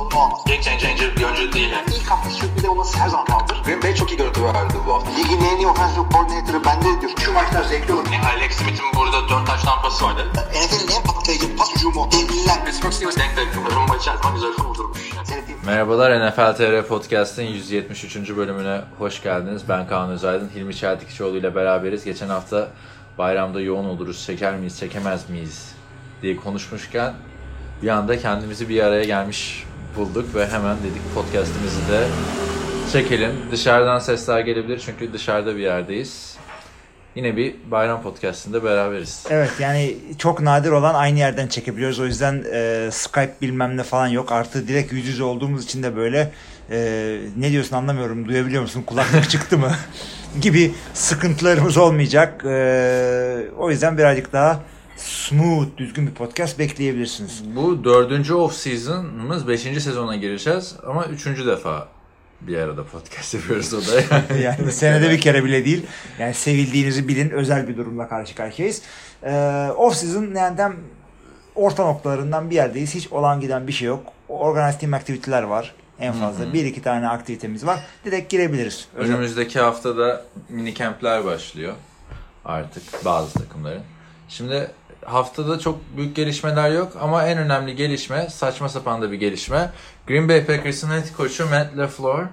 sorunu olmaz. Game changer bir oyuncu değil. Yani. İlk hafta sürpriz olması her zaman kaldır. Green Bay çok iyi görüntü verdi bu hafta. Ligin en iyi offensive coordinator'ı bende diyor. Şu maçlar zevkli olur. Yani Alex Smith'in burada 4 taş tampası vardı. NFL'in en patlayıcı pas hücumu. Devliler. Pittsburgh Steelers denk denk. Rumba içerisinde güzel kurdurmuş. Yani. Seyrettiğim Merhabalar NFL TR Podcast'ın 173. bölümüne hoş geldiniz. Ben Kaan Özaydın, Hilmi Çeltikçioğlu ile beraberiz. Geçen hafta bayramda yoğun oluruz, çeker miyiz, çekemez miyiz diye konuşmuşken bir anda kendimizi bir araya gelmiş bulduk ve hemen dedik podcast'imizi de çekelim. Dışarıdan sesler gelebilir çünkü dışarıda bir yerdeyiz. Yine bir bayram podcast'inde beraberiz. Evet yani çok nadir olan aynı yerden çekebiliyoruz. O yüzden e, Skype bilmem ne falan yok. Artı direkt yüz yüze olduğumuz için de böyle e, ne diyorsun anlamıyorum. Duyabiliyor musun? Kulaklık çıktı mı? gibi sıkıntılarımız olmayacak. E, o yüzden birazcık daha smooth, düzgün bir podcast bekleyebilirsiniz. Bu dördüncü off season'ımız beşinci sezona gireceğiz ama üçüncü defa bir arada podcast yapıyoruz o da. Yani, Yani senede bir kere bile değil. Yani sevildiğinizi bilin. Özel bir durumla karşı karşıyayız. Ee, off season yani tam orta noktalarından bir yerdeyiz. Hiç olan giden bir şey yok. Organized team aktiviteler var. En fazla bir iki tane aktivitemiz var. Direkt girebiliriz. Özel- Önümüzdeki haftada mini campler başlıyor artık bazı takımların. Şimdi haftada çok büyük gelişmeler yok ama en önemli gelişme saçma sapan da bir gelişme. Green Bay Packers'ın head koçu Matt LaFleur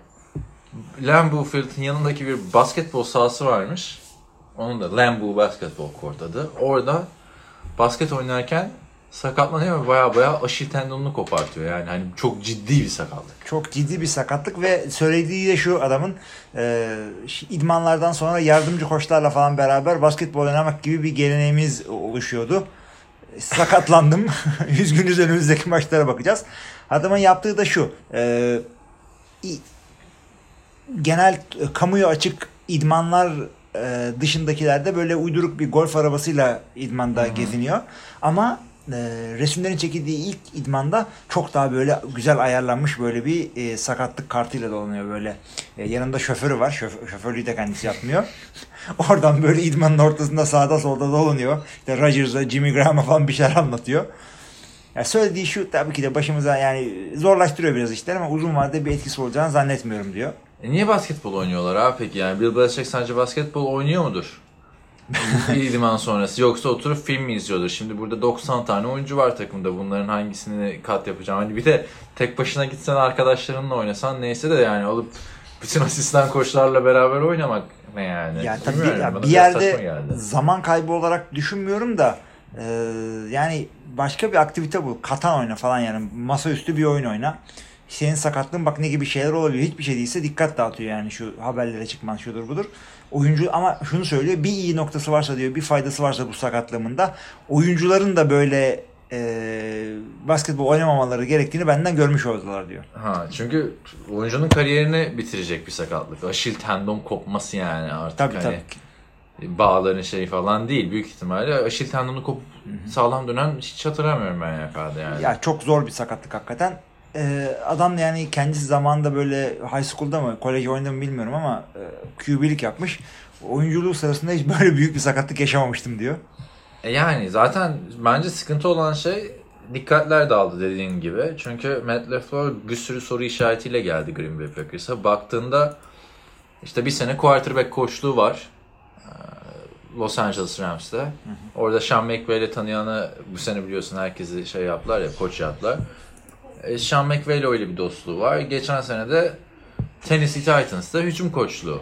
Lambeau Field'in yanındaki bir basketbol sahası varmış. Onun da Lambeau Basketball Court adı. Orada basket oynarken sakatlanıyor ve baya baya aşil tendonunu kopartıyor. Yani hani çok ciddi bir sakatlık. Çok ciddi bir sakatlık ve söylediği de şu adamın e, idmanlardan sonra yardımcı koçlarla falan beraber basketbol oynamak gibi bir geleneğimiz oluşuyordu. Sakatlandım. Üzgünüz önümüzdeki maçlara bakacağız. Adamın yaptığı da şu. E, genel e, kamuya açık idmanlar e, dışındakilerde böyle uyduruk bir golf arabasıyla idmanda geziniyor. Ama e, resimlerin çekildiği ilk idmanda çok daha böyle güzel ayarlanmış böyle bir e, sakatlık kartıyla dolanıyor böyle. E, yanında şoförü var. Şoför, şoförlüğü de kendisi yapmıyor. Oradan böyle idmanın ortasında sağda solda dolanıyor. İşte Rodgers'a, Jimmy Graham'a falan bir şeyler anlatıyor. Ya söylediği şu tabii ki de başımıza yani zorlaştırıyor biraz işleri ama uzun vadede bir etkisi olacağını zannetmiyorum diyor. E niye basketbol oynuyorlar abi peki? Yani Bill Belichick sadece basketbol oynuyor mudur? idman sonrası. Yoksa oturup film mi izliyordur? Şimdi burada 90 tane oyuncu var takımda. Bunların hangisini kat yapacağım? Hani bir de tek başına gitsen arkadaşlarınla oynasan neyse de yani alıp bütün asistan koçlarla beraber oynamak ne yani? Yani tabii Bilmiyorum, ya bir yerde zaman kaybı olarak düşünmüyorum da e, yani başka bir aktivite bul. Katan oyna falan yani masaüstü bir oyun oyna. Senin sakatlığın bak ne gibi şeyler olabiliyor. Hiçbir şey değilse dikkat dağıtıyor yani şu haberlere çıkman şudur budur. Oyuncu ama şunu söylüyor bir iyi noktası varsa diyor bir faydası varsa bu sakatlığımın da oyuncuların da böyle e, basketbol oynamamaları gerektiğini benden görmüş oldular diyor. Ha, çünkü oyuncunun kariyerini bitirecek bir sakatlık. Aşil tendon kopması yani artık Tabii hani tabii. bağların şeyi falan değil. Büyük ihtimalle aşil tendonu kopup sağlam dönen hiç hatırlamıyorum ben YK'da yani. Ya çok zor bir sakatlık hakikaten. Ee, adam yani kendisi zamanında böyle high school'da mı kolej oynadı mı bilmiyorum ama e, QB'lik yapmış. Oyunculuğu sırasında hiç böyle büyük bir sakatlık yaşamamıştım diyor. E yani zaten bence sıkıntı olan şey dikkatler dağıldı dediğin gibi. Çünkü Matt LaFleur bir sürü soru işaretiyle geldi Green Bay Packers'a. Baktığında işte bir sene quarterback koçluğu var. Ee, Los Angeles Rams'te. Orada Sean McVay ile tanıyanı bu sene biliyorsun herkesi şey yaptılar ya koç yaptılar. E, Sean McVay ile öyle bir dostluğu var. Geçen sene de Tennessee Titans'ta hücum koçluğu.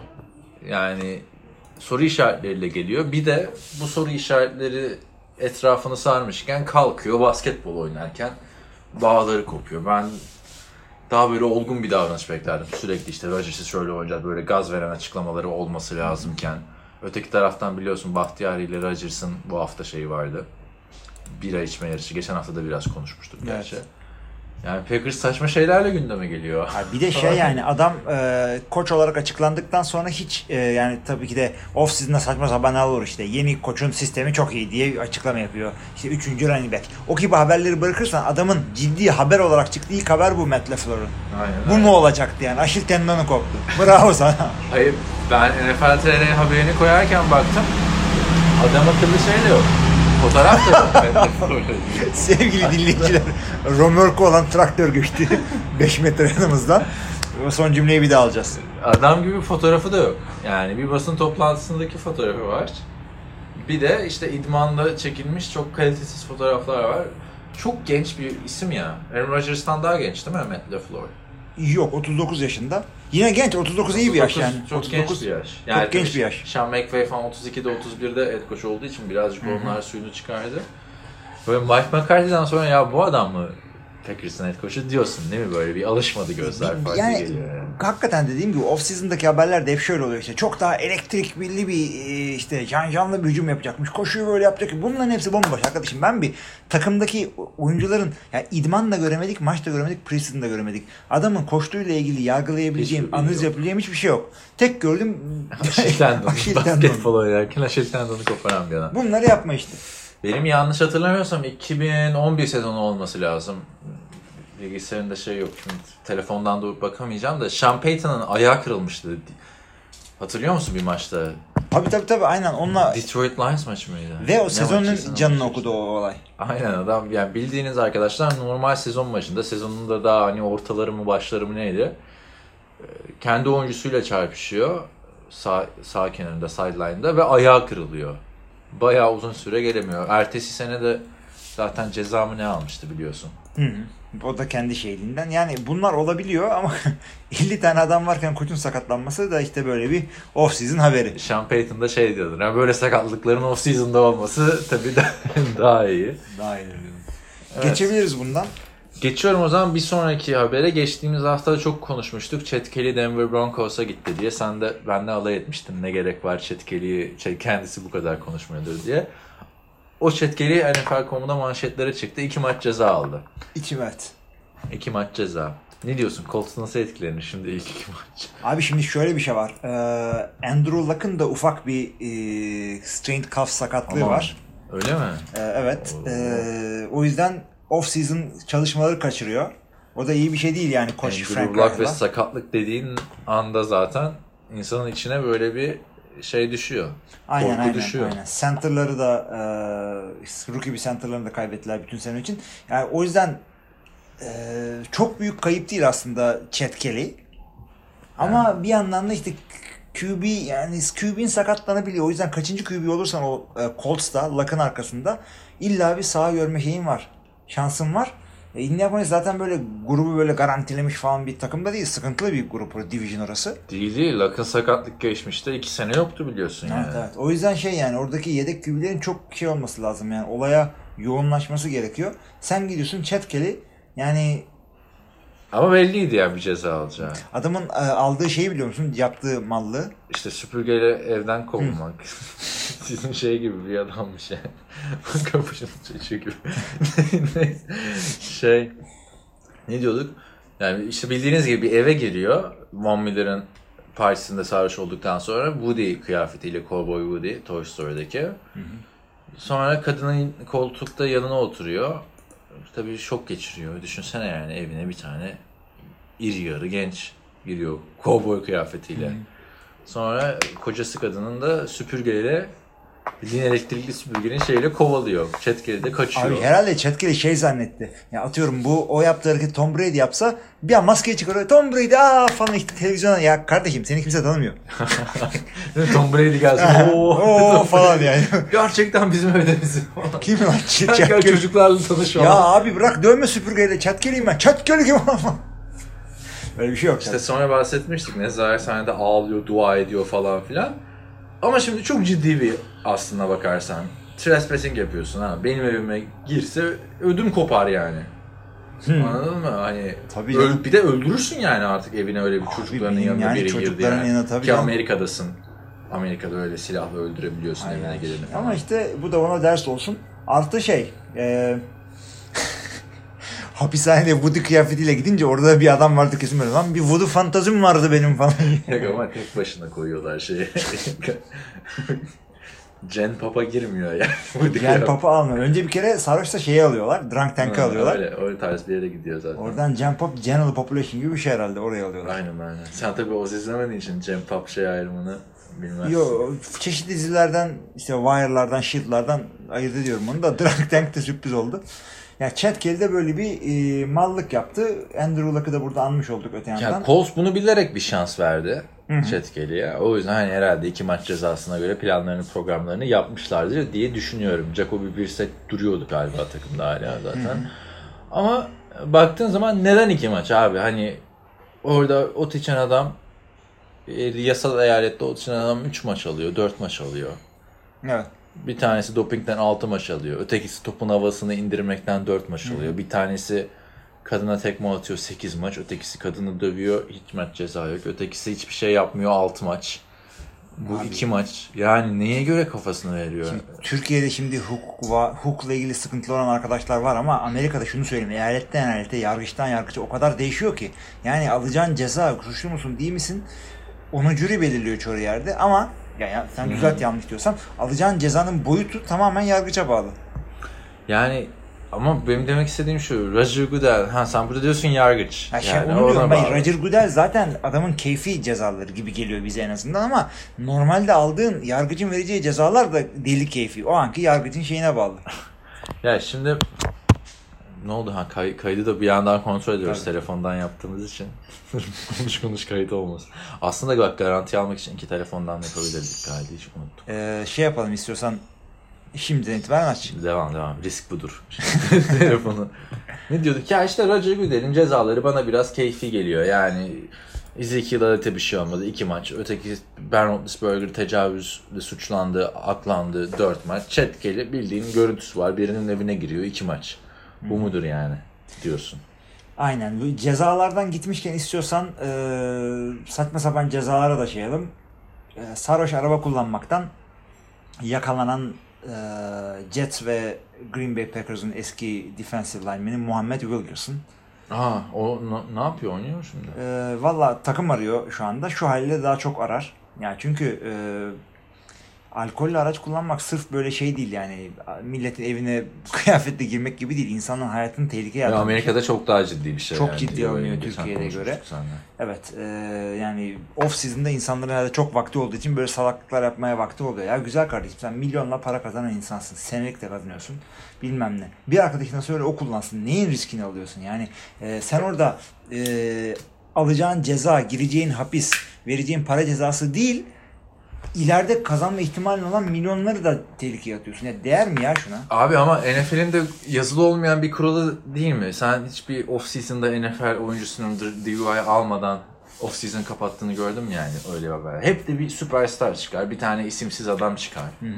Yani soru işaretleriyle geliyor. Bir de bu soru işaretleri etrafını sarmışken kalkıyor basketbol oynarken bağları kopuyor. Ben daha böyle olgun bir davranış beklerdim. Sürekli işte Rodgers'ı şöyle oynayacak böyle gaz veren açıklamaları olması lazımken. Öteki taraftan biliyorsun Bahtiyari ile Rodgers'ın bu hafta şeyi vardı. Bira içme yarışı. Geçen hafta da biraz konuşmuştuk gerçi. Yani Packers saçma şeylerle gündeme geliyor. Ha, bir de şey yani adam e, koç olarak açıklandıktan sonra hiç e, yani tabii ki de off season'da saçma sapan olur işte. Yeni koçun sistemi çok iyi diye açıklama yapıyor. İşte üçüncü running back. O gibi haberleri bırakırsan adamın ciddi haber olarak çıktığı ilk haber bu Matt LaFleur'un. Aynen Bu öyle. mu olacaktı yani? Aşil tendonu koptu. Bravo sana. Hayır ben NFL TR haberini koyarken baktım. Adam akıllı şey de yok. Fotoğraf da. Sevgili dinleyiciler, Romörko olan traktör geçti 5 metre yanımızdan. O son cümleyi bir daha alacağız. Adam gibi fotoğrafı da yok. Yani bir basın toplantısındaki fotoğrafı var. Bir de işte idmanda çekilmiş çok kalitesiz fotoğraflar var. Çok genç bir isim ya. Aaron Rodgers'tan daha genç değil mi Matt LaFleur? Yok 39 yaşında. Yine genç 39 iyi bir yaş 39 yani. Çok 39 genç bir yaş. çok genç bir yaş. Sean McVay falan 32'de 31'de head coach olduğu için birazcık onlar suyunu çıkardı. Böyle Mike McCarthy'den sonra ya bu adam mı Packers'ın head coach'u diyorsun değil mi? Böyle bir alışmadı gözler farklı Yani geliyor yani. hakikaten dediğim gibi off season'daki haberlerde hep şöyle oluyor işte çok daha elektrik billi bir e, işte can canlı bir hücum yapacakmış. Koşuyu böyle yapacak. Bunların hepsi bomboş arkadaşım. Ben bir takımdaki oyuncuların yani idman da göremedik, maç da göremedik, preseason da göremedik. Adamın koştuğuyla ilgili yargılayabileceğim, analiz yapabileceğim hiçbir şey yok. Tek gördüm. Aşil tendonu. Basketbol oynarken aşil tendonu koparan bir adam. Bunları yapma işte. Benim yanlış hatırlamıyorsam 2011 sezonu olması lazım. Bilgisayarında şey yok. Şimdi telefondan da bakamayacağım da Sean Payton'ın ayağı kırılmıştı. Hatırlıyor musun bir maçta? Tabii tabii tabii aynen onunla Detroit Lions maçı mıydı? ve o Ne sezonun canını maçı okudu o olay. Aynen adam yani bildiğiniz arkadaşlar normal sezon maçında sezonunda daha hani ortaları mı başları mı neydi? Ee, Kendi oyuncusuyla çarpışıyor sağ, sağ kenarında sideline'da ve ayağı kırılıyor. Bayağı uzun süre gelemiyor. Ertesi sene de zaten ceza mı ne almıştı biliyorsun. Hı hı. O da kendi şeyliğinden. Yani bunlar olabiliyor ama 50 tane adam varken koçun sakatlanması da işte böyle bir off season haberi. Sean Payton da şey diyordu. Yani böyle sakatlıkların off season'da olması tabii de, daha iyi. Daha iyi. Evet. Geçebiliriz bundan. Geçiyorum o zaman bir sonraki habere. Geçtiğimiz hafta çok konuşmuştuk. Chet Kelly Denver Broncos'a gitti diye. Sen de benle alay etmiştin. Ne gerek var Chet Kelly'yi şey, kendisi bu kadar konuşmuyordur diye. O Chet Kelly NFL.com'da manşetlere çıktı. İki maç ceza aldı. İçim evet. İki maç ceza. Ne diyorsun? Colts nasıl etkilenir şimdi ilk iki maç? Abi şimdi şöyle bir şey var. Ee, Andrew Luck'ın da ufak bir e, strained calf sakatlığı Aman. var. Öyle mi? Ee, evet. Ee, o yüzden off season çalışmaları kaçırıyor. O da iyi bir şey değil yani koç Andrew Frank Luck ve sakatlık dediğin anda zaten insanın içine böyle bir şey düşüyor. Aynen Korku aynen. düşüyor. aynen. Center'ları da e, rookie bir center'larını da kaybettiler bütün sene için. Yani o yüzden e, çok büyük kayıp değil aslında Chet Kelly. Ama bir yandan da işte QB yani QB'in sakatlanabiliyor. O yüzden kaçıncı QB olursan o e, Colts'ta, Luck'ın arkasında illa bir sağ görme şeyin var. Şansın var. E, Indianapolis zaten böyle grubu böyle garantilemiş falan bir takım da değil. Sıkıntılı bir grup o division orası. Değil değil. Luck'ın sakatlık geçmişte iki sene yoktu biliyorsun yani. Evet, evet. O yüzden şey yani oradaki yedek QB'lerin çok şey olması lazım yani olaya yoğunlaşması gerekiyor. Sen gidiyorsun Chet Kelly yani Ama belliydi yani bir ceza alacağı. adamın e, aldığı şeyi biliyor musun? Yaptığı mallığı. İşte süpürgeyle evden kovulmak. Sizin şey gibi bir adammış yani. Kapışın çocuğu gibi. Şey ne diyorduk? Yani işte bildiğiniz gibi bir eve geliyor. Von Miller'ın partisinde sarhoş olduktan sonra Woody kıyafetiyle Cowboy Woody Toy Story'deki. Sonra kadının koltukta yanına oturuyor. Tabii şok geçiriyor. Düşünsene yani evine bir tane iri yarı genç giriyor. Cowboy kıyafetiyle. Sonra kocası kadının da süpürgeyle bildiğin elektrikli süpürgenin şeyle kovalıyor. Çetkeli de kaçıyor. Abi herhalde Chet Kelly şey zannetti. Ya atıyorum bu o yaptığı hareketi Tom Brady yapsa bir an maskeyi çıkarıyor. Tom Brady aa falan televizyona ya kardeşim seni kimse tanımıyor. Tom Brady gelsin. Oo. Oo falan yani. Gerçekten bizim evde bizim. Kim lan? Gel Kelly. çocuklarla tanış Ya falan. abi bırak dövme süpürgeyle Chet Kelly'yim ben. Chet Kelly kim Öyle bir şey yok. İşte sonra bahsetmiştik. Nezaret sahnede ağlıyor, dua ediyor falan filan. Ama şimdi çok ciddi bir aslına bakarsan. Trespassing yapıyorsun ha. Benim evime girse ödüm kopar yani. Anladın mı? Hani Tabii öl- bir de öldürürsün yani artık evine öyle bir çocuklarının benim yanına yani biri girdi yani. yanına tabii Ki canım. Amerika'dasın. Amerika'da öyle silahla öldürebiliyorsun evine Aynen. geleni falan. Ama işte bu da ona ders olsun. Artı şey, e, hapishanede voodoo kıyafetiyle gidince orada da bir adam vardı kesin böyle lan bir voodoo fantazim vardı benim falan. Yok ama tek başına koyuyorlar şeyi. Jen Papa girmiyor ya. Gel papa almıyor. Önce bir kere sarhoşta şeyi alıyorlar. Drunk tank'ı alıyorlar. Öyle, öyle tarz bir yere gidiyor zaten. Oradan Gen Pop General Population gibi bir şey herhalde oraya alıyorlar. Aynen aynen. Sen tabii o izlemediğin için Jen Pop şey ayrımını bilmezsin. Yo çeşitli dizilerden işte Wire'lardan, Shield'lardan ayırt ediyorum onu da Drunk Tank de sürpriz oldu. Yani Chad Kelly de böyle bir e, mallık yaptı. Andrew Luck'ı da burada anmış olduk öte yandan. Ya Coles bunu bilerek bir şans verdi Chetkelly'e. O yüzden hani herhalde iki maç cezasına göre planlarını programlarını yapmışlardır diye düşünüyorum. Jacoby Brissett duruyordu galiba takımda hala zaten. Ama baktığın zaman neden iki maç abi? Hani orada ot içen adam e, yasal eyalette ot içen adam 3 maç alıyor, 4 maç alıyor. Evet. Bir tanesi dopingden 6 maç alıyor. Ötekisi topun havasını indirmekten 4 maç alıyor. Bir tanesi kadına tekme atıyor 8 maç. Ötekisi kadını dövüyor hiç maç ceza yok. Ötekisi hiçbir şey yapmıyor 6 maç. Bu Abi. iki maç. Yani neye göre kafasını veriyor? Türkiye'de şimdi hukuk va- hukukla ilgili sıkıntılı olan arkadaşlar var ama Amerika'da şunu söyleyeyim. Eyaletten eyalete, yargıçtan yargıça o kadar değişiyor ki. Yani alacağın ceza suçlu musun değil misin? Onu jüri belirliyor çoğu yerde ama ya, ya sen düzelt yanlış diyorsam alacağın cezanın boyutu tamamen yargıça bağlı. Yani ama benim demek istediğim şu. Roger Goodell. Ha sen burada diyorsun yargıç. Ha şey, yani onu diyorum bağlı. Roger Goodell zaten adamın keyfi cezaları gibi geliyor bize en azından ama normalde aldığın yargıcın vereceği cezalar da deli keyfi. O anki yargıcın şeyine bağlı. Ya şimdi ne oldu ha kay- kaydı da bir yandan kontrol ediyoruz Tabii. telefondan yaptığımız için. konuş konuş kayıt olmasın. Aslında bak garanti almak için iki telefondan da yapabilirdik kaydı hiç unuttum. Ee, şey yapalım istiyorsan şimdiden itibaren aç. Devam devam risk budur. Telefonu. Ne diyorduk ya işte Roger Goodell'in cezaları bana biraz keyfi geliyor yani Ezekiel Elliot'e bir şey olmadı. iki maç. Öteki Ben Roethlisberger tecavüzle suçlandı, aklandı. Dört maç. Chet Kelly bildiğin görüntüsü var. Birinin evine giriyor. iki maç. Bu mudur yani diyorsun. Aynen. Cezalardan gitmişken istiyorsan e, saçma sapan cezalara da şey yapalım. E, sarhoş araba kullanmaktan yakalanan e, Jets ve Green Bay Packers'ın eski defensive lineman'i Muhammed Wilkerson. Aa, o ne, yapıyor? Oynuyor şimdi? E, Valla takım arıyor şu anda. Şu haliyle daha çok arar. Yani çünkü e, alkollü araç kullanmak sırf böyle şey değil yani milletin evine kıyafetle girmek gibi değil. İnsanın hayatını tehlikeye atan bir şey. Amerika'da çok daha ciddi bir şey. Çok yani ciddi alınıyor konuşmuştuk göre. seninle. Evet e, yani off season'da insanların herhalde çok vakti olduğu için böyle salaklıklar yapmaya vakti oluyor. Ya güzel kardeşim sen milyonla para kazanan insansın. Senelik de kazanıyorsun. Bilmem ne. Bir arkadaşına söyle o kullansın. Neyin riskini alıyorsun? Yani e, sen orada e, alacağın ceza, gireceğin hapis, vereceğin para cezası değil ileride kazanma ihtimalin olan milyonları da tehlikeye atıyorsun. Ya değer mi ya şuna? Abi ama NFL'in de yazılı olmayan bir kuralı değil mi? Sen hiçbir off-season'da NFL oyuncusunun DUI almadan off-season kapattığını gördün mü yani öyle bir haber? Hep de bir süperstar çıkar. Bir tane isimsiz adam çıkar. Abi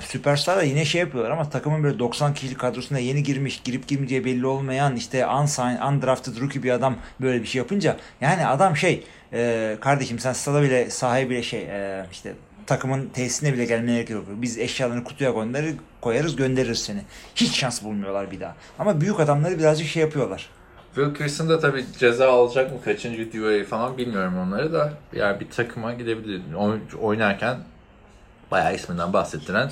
Süperstar da yine şey yapıyorlar ama takımın böyle 90 kişilik kadrosuna yeni girmiş, girip girmeyeceği belli olmayan işte unsigned, undrafted rookie bir adam böyle bir şey yapınca yani adam şey e, kardeşim sen stada bile sahaya bile şey e, işte takımın tesisine bile gelmene gerek yok. Biz eşyalarını kutuya gönderir, koyarız göndeririz seni. Hiç şans bulmuyorlar bir daha. Ama büyük adamları birazcık şey yapıyorlar. Wilkerson da tabii ceza alacak mı? Kaçıncı DUI falan bilmiyorum onları da. Yani bir takıma gidebilir. Oy- Oynarken bayağı isminden bahsettiren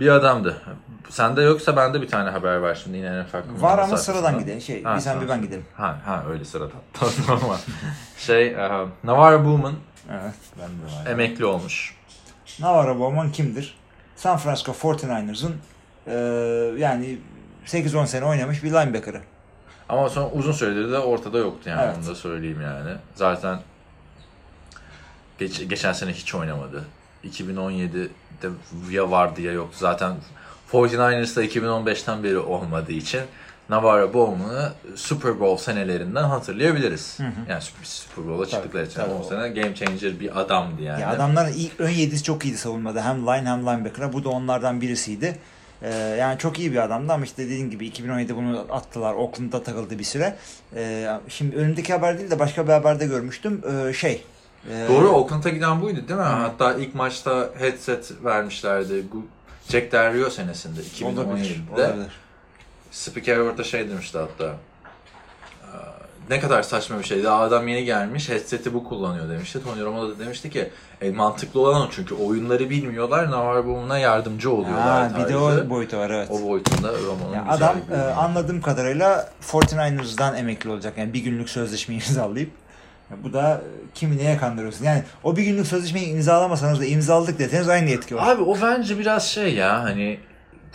bir adamdı. Sende yoksa bende bir tane haber var şimdi yine NFL konusu Var ama sıradan gidelim. Şey, Ha, bir sen bir ben gidelim. Ha, ha öyle sıradan. tamam ama şey e, Navarro Bowman Evet. Ben de var. emekli olmuş. Navarro Bowman kimdir? San Francisco 49ers'ın e, yani 8-10 sene oynamış bir linebacker'ı. Ama sonra uzun süredir de ortada yoktu yani Evet. onu da söyleyeyim yani. Zaten geç, geçen sene hiç oynamadı. 2017'de ya vardı ya yoktu. Zaten 49ers'da 2015'ten beri olmadığı için Navarro Bowman'ı Super Bowl senelerinden hatırlayabiliriz. Yani Super- Bowl'a çıktıkları için tabii. o sene game changer bir adamdı yani. Ya adamların ilk ön yedisi çok iyiydi savunmada. Hem line hem linebacker'a. Bu da onlardan birisiydi. Ee, yani çok iyi bir adamdı ama işte dediğim gibi 2017'de bunu attılar. Oakland'da takıldı bir süre. Ee, şimdi önümdeki haber değil de başka bir haberde görmüştüm. Ee, şey. E, Doğru Oakland'a giden buydu değil mi? Hatta ilk maçta headset vermişlerdi. Bu Jack Del Rio senesinde Olabilir. 2017'de. olabilir. spiker orada şey demişti hatta. "Aa, Ne kadar saçma bir şey. Daha adam yeni gelmiş, headset'i bu kullanıyor demişti. Tony Romo da demişti ki e, mantıklı olan o çünkü oyunları bilmiyorlar, Navar Boom'una yardımcı oluyorlar Ha, bir de o boyutu var evet. O boyutunda Romo'nun Ya güzel adam e, anladığım kadarıyla 49ers'dan emekli olacak. Yani bir günlük sözleşme imzalayıp bu da e, kimi neye kandırıyorsun? Yani o bir günlük sözleşmeyi imzalamasanız da imzaladık deseniz aynı etki var. Abi o bence biraz şey ya hani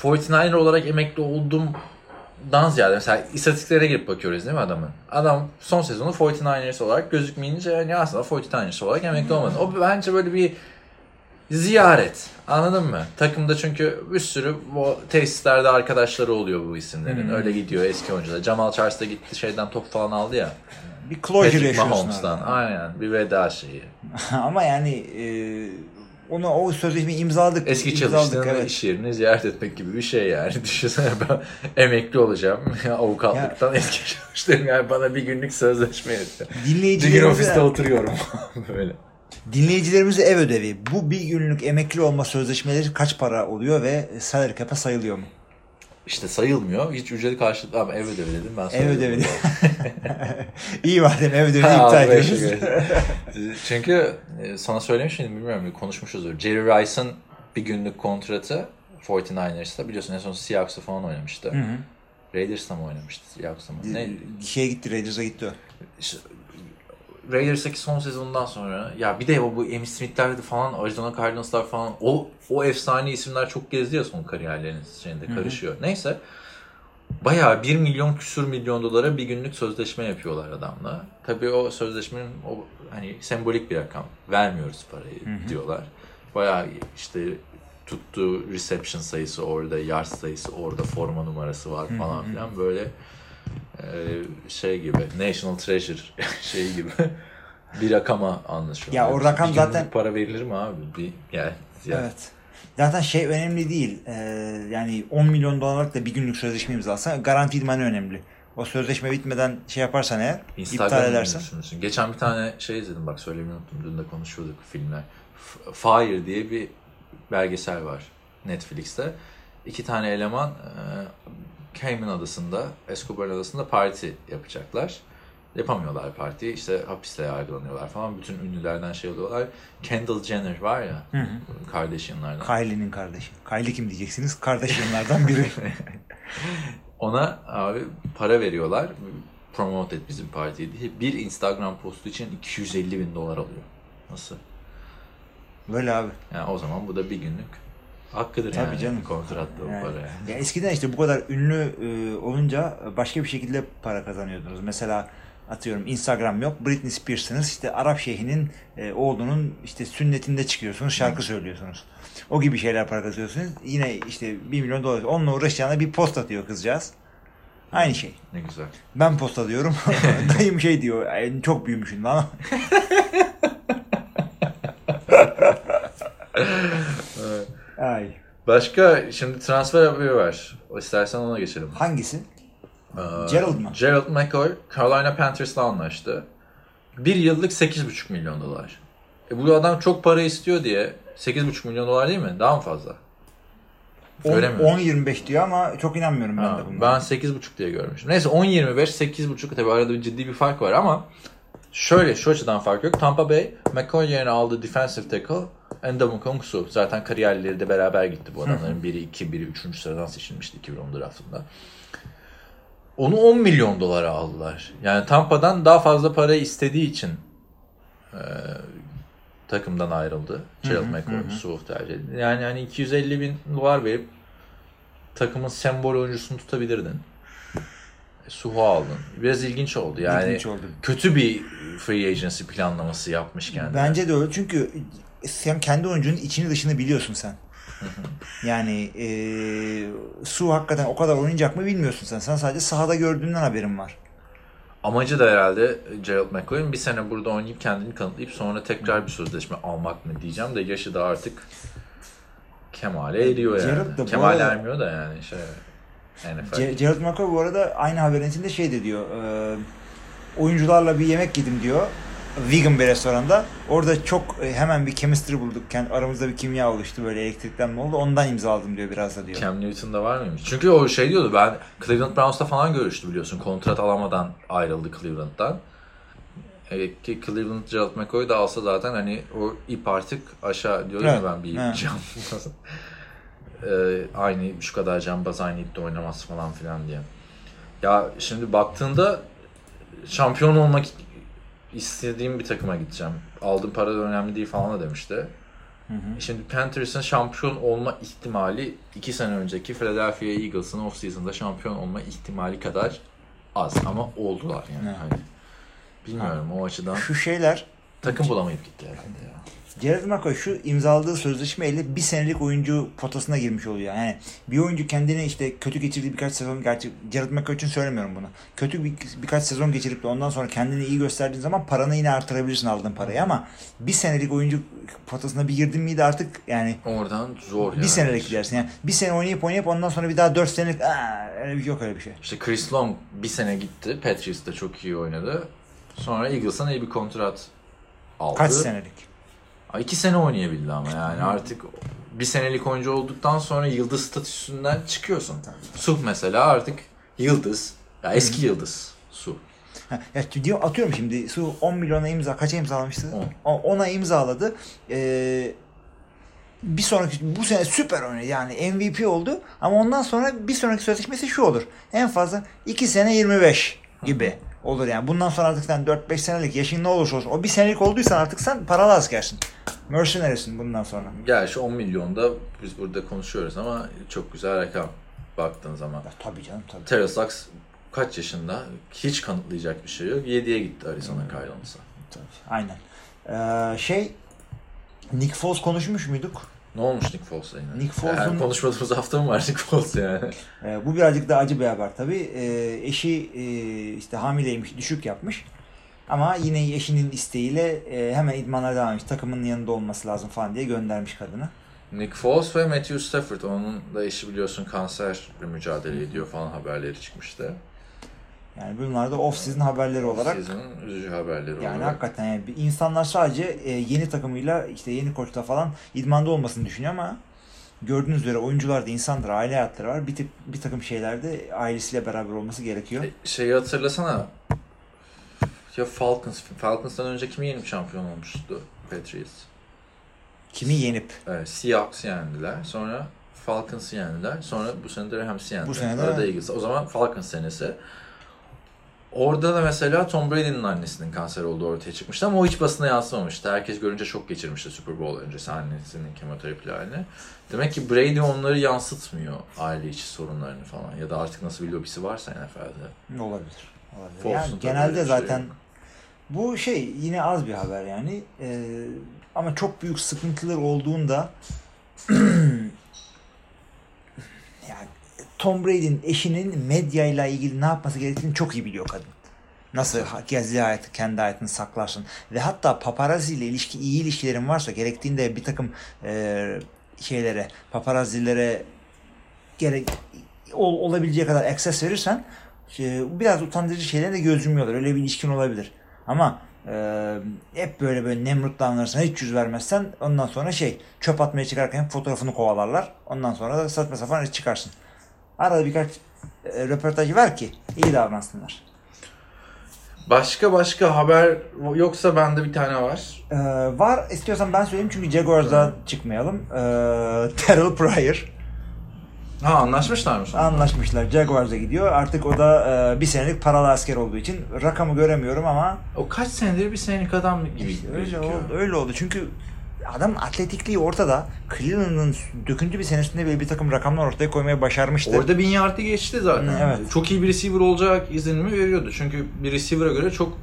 49er olarak emekli olduğumdan ziyade mesela istatistiklere girip bakıyoruz değil mi adamın? Adam son sezonu 49ers olarak gözükmeyince yani aslında 49ers olarak emekli olmadı. O bence böyle bir ziyaret. Anladın mı? Takımda çünkü bir sürü bu tesislerde arkadaşları oluyor bu isimlerin. Hmm. Öyle gidiyor eski oyuncular. Jamal Charles da gitti şeyden top falan aldı ya. Bir closure yaşıyorsun Mahomes'tan. orada. Aynen. Bir veda şeyi. Ama yani e, onu o sözleşmeyi imzaladık. Eski imzaladık, çalıştığın evet. iş yerini ziyaret etmek gibi bir şey yani. Düşünsene ben emekli olacağım. Avukatlıktan eski çalıştığım yani bana bir günlük sözleşme etti. Bir gün ofiste oturuyorum. Böyle. Dinleyicilerimize ev ödevi. Bu bir günlük emekli olma sözleşmeleri kaç para oluyor ve salary cap'e sayılıyor mu? İşte sayılmıyor. Hiç ücreti karşılıklı ama ev ödevi dedim ben Ev ödevi. İyi madem ev ödevini iptal ediyoruz. göre. Çünkü e, sana söylemiş miydim bilmiyorum konuşmuşuzdur. Jerry Rice'ın bir günlük kontratı 49ers'ta biliyorsun en son Seahawks'ta falan oynamıştı. Hı hı. Raiders'ta mı oynamıştı? Seahawks'ta mı? Ne? Şeye gitti Raiders'a gitti o. İşte Raiders'taki son sezonundan sonra ya bir de o bu Emmitt Smith'lerdi falan Arizona Cardinals'lar falan o o efsane isimler çok gezdi ya son kariyerlerinin şeyinde karışıyor. Neyse bayağı 1 milyon küsür milyon dolara bir günlük sözleşme yapıyorlar adamla. Tabii o sözleşmenin o hani sembolik bir rakam. Vermiyoruz parayı diyorlar. Bayağı işte tuttuğu reception sayısı orada, yard sayısı orada, forma numarası var falan filan böyle şey gibi National Treasure şey gibi bir rakama anlaşıyor. Ya o rakam bir zaten- para verilir mi abi? Bir, yani, ya, Evet. Zaten şey önemli değil. Ee, yani 10 milyon dolarlık da bir günlük sözleşme imzalasan garanti idmanı önemli. O sözleşme bitmeden şey yaparsan eğer, iptal Instagram'da edersen. düşünürsün. Geçen bir tane şey izledim bak söylemeyi unuttum. Dün de konuşuyorduk filmler. Fire diye bir belgesel var Netflix'te. İki tane eleman e, Cayman Adası'nda, Escobar Adası'nda parti yapacaklar. Yapamıyorlar partiyi. İşte hapiste yargılanıyorlar falan. Bütün ünlülerden şey oluyorlar. Kendall Jenner var ya. Hı hı. Kardashian'lardan. Kylie'nin kardeşi. Kylie kim diyeceksiniz? Kardeşlerinden biri. Ona abi para veriyorlar. Promote et bizim partiyi diye. Bir Instagram postu için 250 bin dolar alıyor. Nasıl? Böyle abi. Yani o zaman bu da bir günlük hakkıdır Tabii yani. canım. Kontratta o Yani, para yani. ya eskiden işte bu kadar ünlü e, olunca başka bir şekilde para kazanıyordunuz. Mesela atıyorum Instagram yok. Britney Spears'ınız işte Arap şeyhinin e, oğlunun işte sünnetinde çıkıyorsunuz. Şarkı söylüyorsunuz. O gibi şeyler para kazanıyorsunuz. Yine işte 1 milyon dolar. Onunla uğraşacağına bir post atıyor kızcağız. Aynı şey. Ne güzel. Ben posta diyorum. Dayım şey diyor. "Ay, Çok büyümüşsün lan. Ay. Başka şimdi transfer haberi var. O istersen ona geçelim. Hangisi? Ee, Gerald mı? Gerald McCoy Carolina Panthers'la anlaştı. Bir yıllık 8,5 milyon dolar. E bu adam çok para istiyor diye 8,5 milyon dolar değil mi? Daha mı fazla? Öyle mi? 10-25 diyor ama çok inanmıyorum ben Ha, de buna. ben 8.5 diye görmüşüm. Neyse 10-25, 8.5 tabii arada bir ciddi bir fark var ama şöyle şu açıdan fark yok. Tampa Bay McCoy yerine aldığı defensive tackle Ndamukong Su. Zaten kariyerleri de beraber gitti bu adamların. Biri 2, biri 3. sıradan seçilmişti 2010 draftında. Onu 10 milyon dolara aldılar. Yani Tampa'dan daha fazla para istediği için e, takımdan ayrıldı. Gerald McCoy, Su tercih edildi. Yani hani 250 bin dolar verip takımın sembol oyuncusunu tutabilirdin. Suhu aldın. Biraz ilginç oldu. Yani İlginç oldu. kötü bir free agency planlaması yapmış kendine. Bence de öyle çünkü sen kendi oyuncunun içini dışını biliyorsun sen. yani e, su hakikaten o kadar oynayacak mı bilmiyorsun sen. Sen sadece sahada gördüğünden haberin var. Amacı da herhalde Gerald McCoy'un bir sene burada oynayıp kendini kanıtlayıp sonra tekrar bir sözleşme almak mı diyeceğim de yaşı da artık kemale eriyor yani. Gerald da arada- ermiyor da yani şey Ce- Gerald McCoy bu arada aynı haberin içinde şey de diyor. e, oyuncularla bir yemek yedim diyor. vegan bir restoranda. Orada çok e, hemen bir chemistry bulduk. Kendi aramızda bir kimya oluştu böyle elektriklenme oldu. Ondan imzaladım diyor biraz da diyor. Cam Newton'da var mıymış? Çünkü o şey diyordu ben Cleveland Browns'ta falan görüştü biliyorsun. Kontrat alamadan ayrıldı Cleveland'dan. E, ki Cleveland Gerald McCoy da alsa zaten hani o ip artık aşağı diyorum Evet, ya ben bir evet. e, aynı şu kadar cambaz aynı ipte oynamaz falan filan diye. Ya şimdi baktığında şampiyon olmak istediğim bir takıma gideceğim. Aldığım para da önemli değil falan da demişti. Şimdi Panthers'ın şampiyon olma ihtimali 2 sene önceki Philadelphia Eagles'ın off-season'da şampiyon olma ihtimali kadar az ama oldular yani. Hani bilmiyorum o açıdan Şu şeyler takım bulamayıp gitti herhalde ya. Gerald McCoy şu imzaladığı sözleşmeyle bir senelik oyuncu potasına girmiş oluyor. Yani bir oyuncu kendini işte kötü geçirdiği birkaç sezon gerçi Gerald McCoy için söylemiyorum bunu. Kötü bir, birkaç sezon geçirip de ondan sonra kendini iyi gösterdiğin zaman paranı yine artırabilirsin aldığın parayı ama bir senelik oyuncu potasına bir girdin miydi artık yani Oradan zor yani. bir senelik gidersin. Yani bir sene oynayıp oynayıp ondan sonra bir daha dört senelik aa, öyle bir yok öyle bir şey. İşte Chris Long bir sene gitti. Patriots'ta çok iyi oynadı. Sonra Eagles'tan iyi bir kontrat aldı. Kaç senelik? İki sene oynayabildi ama yani artık bir senelik oyuncu olduktan sonra yıldız statüsünden çıkıyorsun. Su mesela artık yıldız. Ya eski yıldız. Su. Ha, ya diyor, atıyorum şimdi su 10 milyona imza kaça imzalamıştı? On. O- Ona imzaladı. Ee, bir sonraki bu sene süper oynadı yani MVP oldu ama ondan sonra bir sonraki sözleşmesi şu olur. En fazla 2 sene 25 gibi olur yani. Bundan sonra artık sen 4-5 senelik yaşın ne olursa olsun o bir senelik olduysan artık sen paralı askersin. Mercenary'sin bundan sonra. Gerçi 10 milyonda biz burada konuşuyoruz ama çok güzel rakam baktığın zaman. Ya, tabii canım tabii. Suggs kaç yaşında? Hiç kanıtlayacak bir şey yok. 7'ye gitti Arizona Cardinals'a. tabii. Aynen. Ee, şey Nick Foles konuşmuş muyduk? Ne olmuş Nick Foles'a yine? Nick Foles'un- Yani konuşmadığımız hafta mı var Nick Foles yani? Ee, bu birazcık da acı bir haber tabii. Ee, eşi e, işte hamileymiş, düşük yapmış. Ama yine eşinin isteğiyle e, hemen idmanlara devam etmiş. Takımın yanında olması lazım falan diye göndermiş kadını. Nick Foles ve Matthew Stafford. Onun da eşi biliyorsun kanserle mücadele ediyor falan haberleri çıkmıştı. Yani bunlar da off-season haberleri olarak. Season'ın üzücü haberleri Yani olarak. hakikaten yani insanlar sadece e, yeni takımıyla işte yeni koçla falan idmanda olmasını düşünüyor ama gördüğünüz üzere oyuncular da insandır, aile hayatları var. Bir, tip, bir takım şeylerde ailesiyle beraber olması gerekiyor. E, Şeyi hatırlasana. Ya Falcons. Falcons'tan önce kimi yenip şampiyon olmuştu? Patriots. Kimi yenip Evet, Seahawks yendiler. Sonra Falcons'ı yendiler. Sonra bu sene de Rams'i yendiler. Bu sene de- Arada Eagles. O zaman Falcons senesi. Orada da mesela Tom Brady'nin annesinin kanser olduğu ortaya çıkmıştı ama o hiç basına yansımamıştı. Herkes görünce şok geçirmişti Super Bowl öncesi annesinin kemoterapi halini. Demek ki Brady onları yansıtmıyor aile içi sorunlarını falan. Ya da artık nasıl bir lobisi varsa NFL'de. olabilir. olabilir. Yani genelde şey zaten. Bu şey yine az bir haber yani. Ee, ama çok büyük sıkıntılar olduğunda Tom Brady'nin eşinin medyayla ilgili ne yapması gerektiğini çok iyi biliyor kadın. Nasıl gizli hayatı, kendi hayatını saklarsın. Ve hatta paparazzi ile ilişki, iyi ilişkilerin varsa gerektiğinde bir takım e, şeylere, paparazzilere gerek ol, olabileceği kadar access verirsen e, biraz utandırıcı şeylere de göz yumuyorlar. Öyle bir ilişkin olabilir. Ama e, hep böyle böyle Nemrut davranırsan hiç yüz vermezsen ondan sonra şey çöp atmaya çıkarken fotoğrafını kovalarlar. Ondan sonra da saçma sapan çıkarsın. Arada birkaç e, röportaj ver ki iyi davransınlar. Başka başka haber yoksa bende bir tane var. E, var istiyorsan ben söyleyeyim çünkü Jaguars'da çıkmayalım. E, Terrell Pryor Ha anlaşmışlar mı sonra? anlaşmışlar. Jaguars'a gidiyor. Artık o da e, bir senelik paralı asker olduğu için rakamı göremiyorum ama O kaç senedir bir senelik adam gibi İşte öyle oldu, öyle oldu. Çünkü adam atletikliği ortada. Cleveland'ın döküntü bir senesinde bile bir takım rakamlar ortaya koymaya başarmıştı. Orada bin yardı geçti zaten. Hı, evet. Çok iyi bir receiver olacak izlenimi veriyordu. Çünkü bir receiver'a göre çok